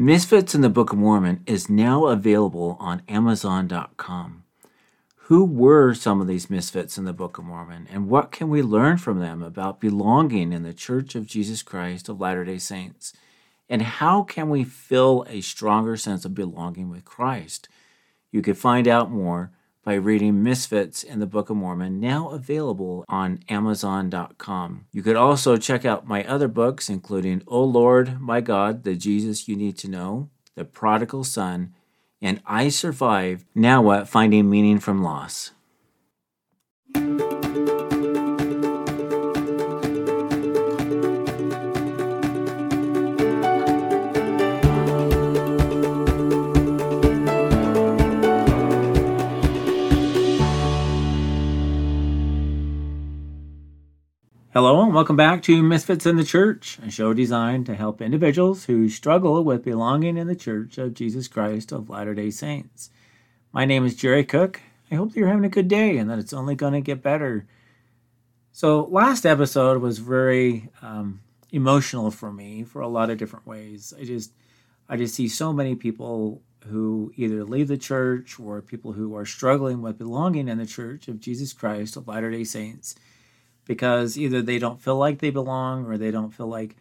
Misfits in the Book of Mormon is now available on Amazon.com. Who were some of these misfits in the Book of Mormon, and what can we learn from them about belonging in the Church of Jesus Christ of Latter day Saints? And how can we feel a stronger sense of belonging with Christ? You can find out more by reading Misfits in the Book of Mormon, now available on Amazon.com. You could also check out my other books, including O Lord, My God, The Jesus You Need to Know, The Prodigal Son, and I survived. Now what? Finding meaning from loss. Hello, and welcome back to Misfits in the Church, a show designed to help individuals who struggle with belonging in the Church of Jesus Christ of Latter day Saints. My name is Jerry Cook. I hope that you're having a good day and that it's only going to get better. So, last episode was very um, emotional for me for a lot of different ways. I just, I just see so many people who either leave the church or people who are struggling with belonging in the Church of Jesus Christ of Latter day Saints because either they don't feel like they belong or they don't feel like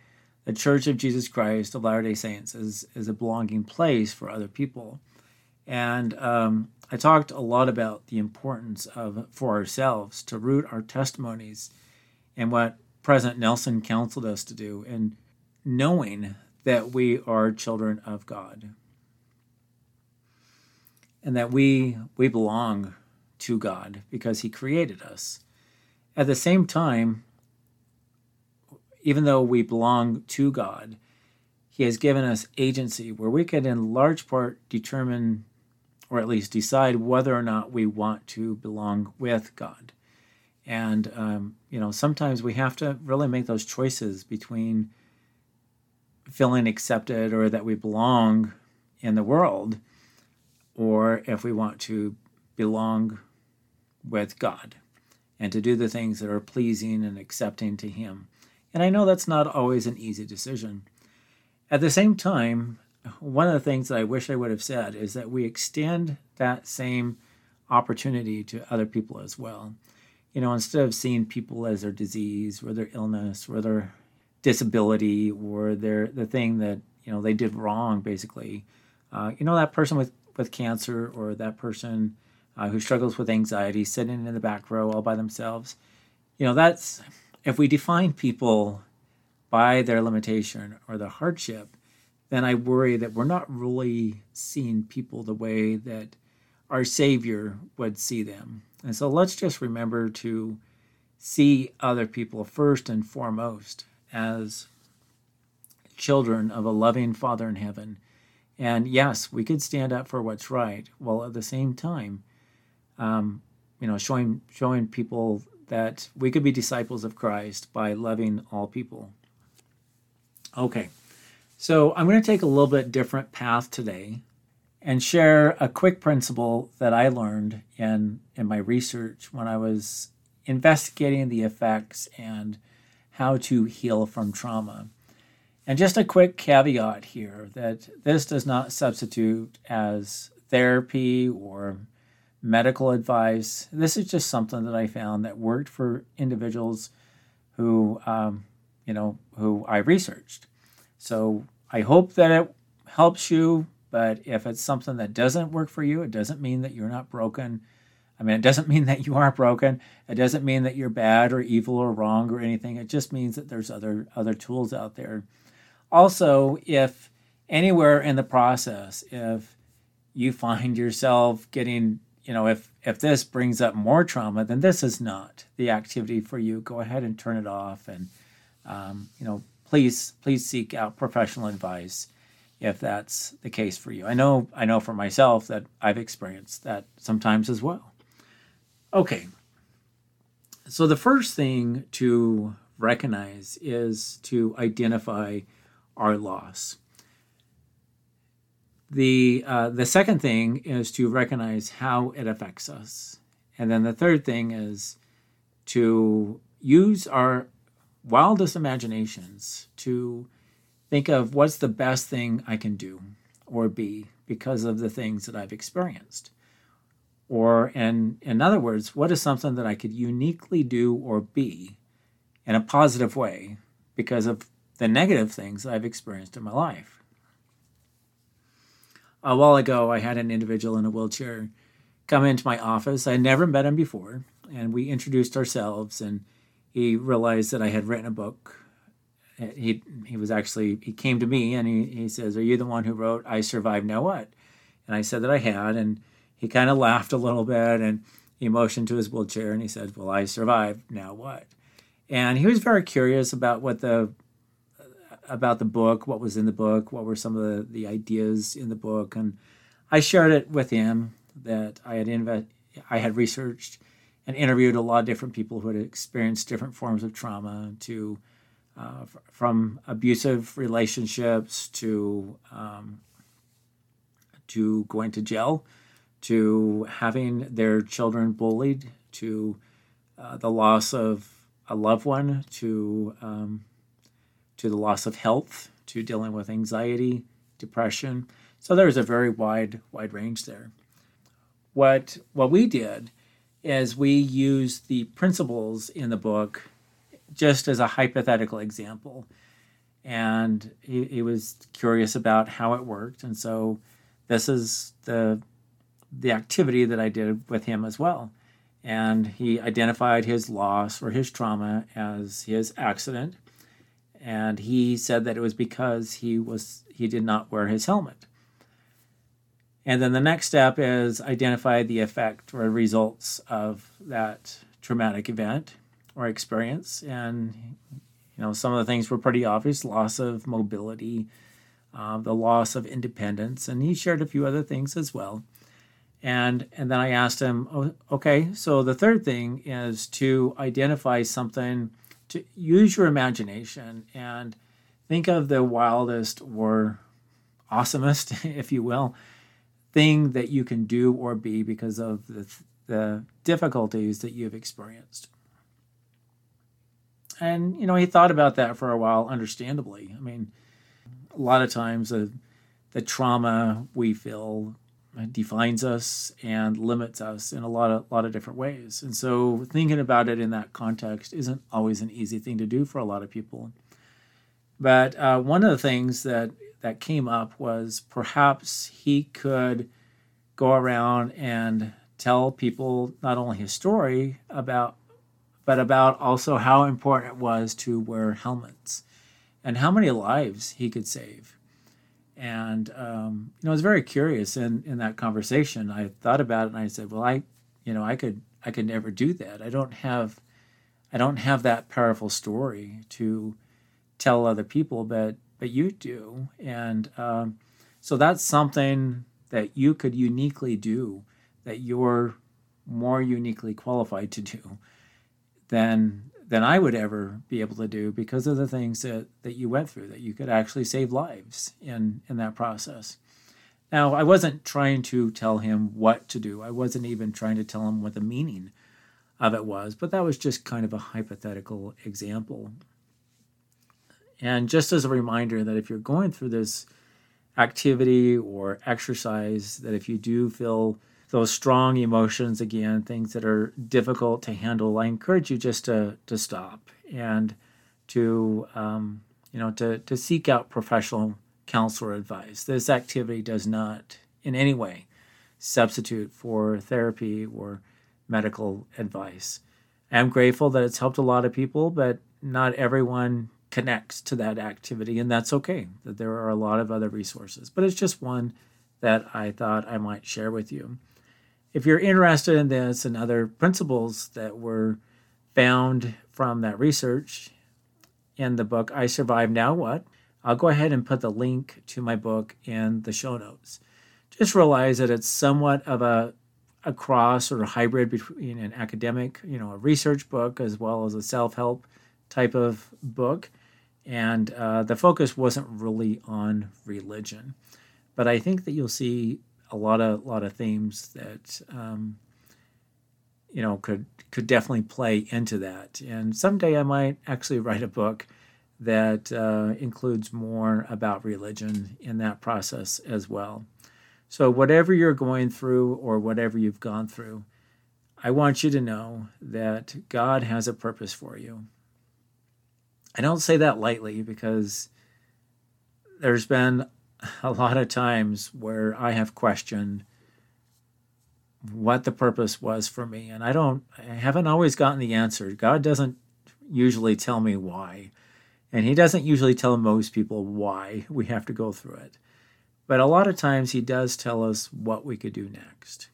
the Church of Jesus Christ of Latter day Saints is, is a belonging place for other people. And um, I talked a lot about the importance of, for ourselves, to root our testimonies and what President Nelson counseled us to do, and knowing that we are children of God and that we we belong to God because He created us. At the same time, even though we belong to God, He has given us agency where we can, in large part, determine or at least decide whether or not we want to belong with God. And, um, you know, sometimes we have to really make those choices between feeling accepted or that we belong in the world or if we want to belong with God and to do the things that are pleasing and accepting to Him. And I know that's not always an easy decision. At the same time, one of the things that I wish I would have said is that we extend that same opportunity to other people as well. You know, instead of seeing people as their disease or their illness or their disability or their the thing that you know they did wrong, basically, uh, you know that person with with cancer or that person uh, who struggles with anxiety, sitting in the back row all by themselves. You know, that's if we define people by their limitation or their hardship, then I worry that we're not really seeing people the way that our Savior would see them. And so let's just remember to see other people first and foremost as children of a loving Father in heaven. And yes, we could stand up for what's right, while at the same time um, you know, showing showing people that we could be disciples of Christ by loving all people. Okay, so I'm going to take a little bit different path today and share a quick principle that I learned in in my research when I was investigating the effects and how to heal from trauma. And just a quick caveat here that this does not substitute as therapy or medical advice. This is just something that I found that worked for individuals who, um, you know, who I researched. So I hope that it helps you. But if it's something that doesn't work for you, it doesn't mean that you're not broken. I mean, it doesn't mean that you are broken. It doesn't mean that you're bad or evil or wrong or anything. It just means that there's other other tools out there. Also, if anywhere in the process, if you find yourself getting you know, if if this brings up more trauma, then this is not the activity for you. Go ahead and turn it off, and um, you know, please please seek out professional advice if that's the case for you. I know I know for myself that I've experienced that sometimes as well. Okay. So the first thing to recognize is to identify our loss. The uh, the second thing is to recognize how it affects us, and then the third thing is to use our wildest imaginations to think of what's the best thing I can do or be because of the things that I've experienced. Or, in, in other words, what is something that I could uniquely do or be in a positive way because of the negative things I've experienced in my life? A while ago, I had an individual in a wheelchair come into my office. I had never met him before, and we introduced ourselves, and he realized that I had written a book. He he was actually he came to me and he, he says, "Are you the one who wrote I Survived Now What?" And I said that I had, and he kind of laughed a little bit and he motioned to his wheelchair and he said, "Well, I survived. Now what?" And he was very curious about what the about the book, what was in the book, what were some of the, the ideas in the book, and I shared it with him that I had I had researched and interviewed a lot of different people who had experienced different forms of trauma, to uh, f- from abusive relationships to um, to going to jail, to having their children bullied, to uh, the loss of a loved one, to um, to the loss of health, to dealing with anxiety, depression. So there's a very wide wide range there. What what we did is we used the principles in the book just as a hypothetical example. And he, he was curious about how it worked. And so this is the the activity that I did with him as well. And he identified his loss or his trauma as his accident and he said that it was because he was he did not wear his helmet. And then the next step is identify the effect or results of that traumatic event or experience. And you know, some of the things were pretty obvious: loss of mobility, uh, the loss of independence, and he shared a few other things as well. And and then I asked him, oh, okay, so the third thing is to identify something to use your imagination and think of the wildest or awesomest, if you will, thing that you can do or be because of the, the difficulties that you've experienced. And, you know, he thought about that for a while, understandably. I mean, a lot of times the, the trauma we feel defines us and limits us in a lot of lot of different ways. And so thinking about it in that context isn't always an easy thing to do for a lot of people. But uh, one of the things that that came up was perhaps he could go around and tell people not only his story about but about also how important it was to wear helmets and how many lives he could save and um, you know, I was very curious in in that conversation. I thought about it and I said, well, I, you know, I could I could never do that. I don't have, I don't have that powerful story to tell other people, but but you do, and um, so that's something that you could uniquely do that you're more uniquely qualified to do than than I would ever be able to do because of the things that, that you went through, that you could actually save lives in, in that process. Now, I wasn't trying to tell him what to do. I wasn't even trying to tell him what the meaning of it was, but that was just kind of a hypothetical example. And just as a reminder that if you're going through this activity or exercise, that if you do feel those strong emotions again, things that are difficult to handle, I encourage you just to to stop and to um, you know to to seek out professional counselor advice. This activity does not in any way substitute for therapy or medical advice. I'm grateful that it's helped a lot of people, but not everyone connects to that activity, and that's okay. That there are a lot of other resources, but it's just one that I thought I might share with you if you're interested in this and other principles that were found from that research in the book I Survive Now What, I'll go ahead and put the link to my book in the show notes. Just realize that it's somewhat of a, a cross or a hybrid between an academic, you know, a research book as well as a self-help type of book. And uh, the focus wasn't really on religion. But I think that you'll see a lot of lot of themes that um, you know could could definitely play into that. And someday I might actually write a book that uh, includes more about religion in that process as well. So, whatever you're going through or whatever you've gone through, I want you to know that God has a purpose for you. I don't say that lightly because there's been a lot of times where I have questioned what the purpose was for me and I don't I haven't always gotten the answer. God doesn't usually tell me why. And he doesn't usually tell most people why we have to go through it. But a lot of times he does tell us what we could do next.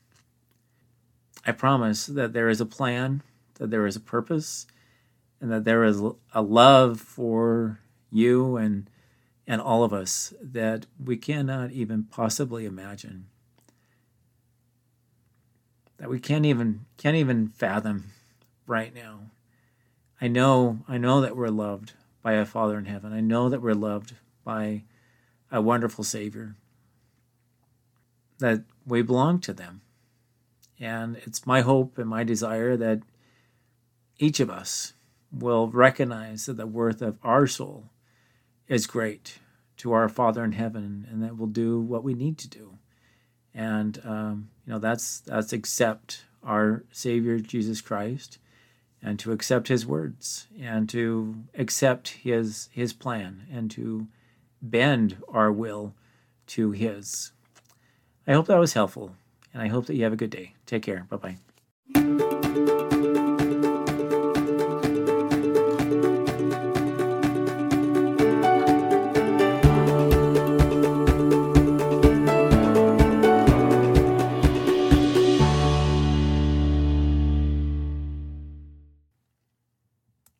I promise that there is a plan, that there is a purpose, and that there is a love for you and and all of us that we cannot even possibly imagine. That we can't even can't even fathom right now. I know I know that we're loved by a Father in heaven. I know that we're loved by a wonderful Savior. That we belong to them. And it's my hope and my desire that each of us will recognize the worth of our soul is great to our Father in heaven, and that we'll do what we need to do. And um, you know that's that's accept our Savior Jesus Christ and to accept his words and to accept his his plan and to bend our will to his. I hope that was helpful and I hope that you have a good day. Take care. Bye-bye.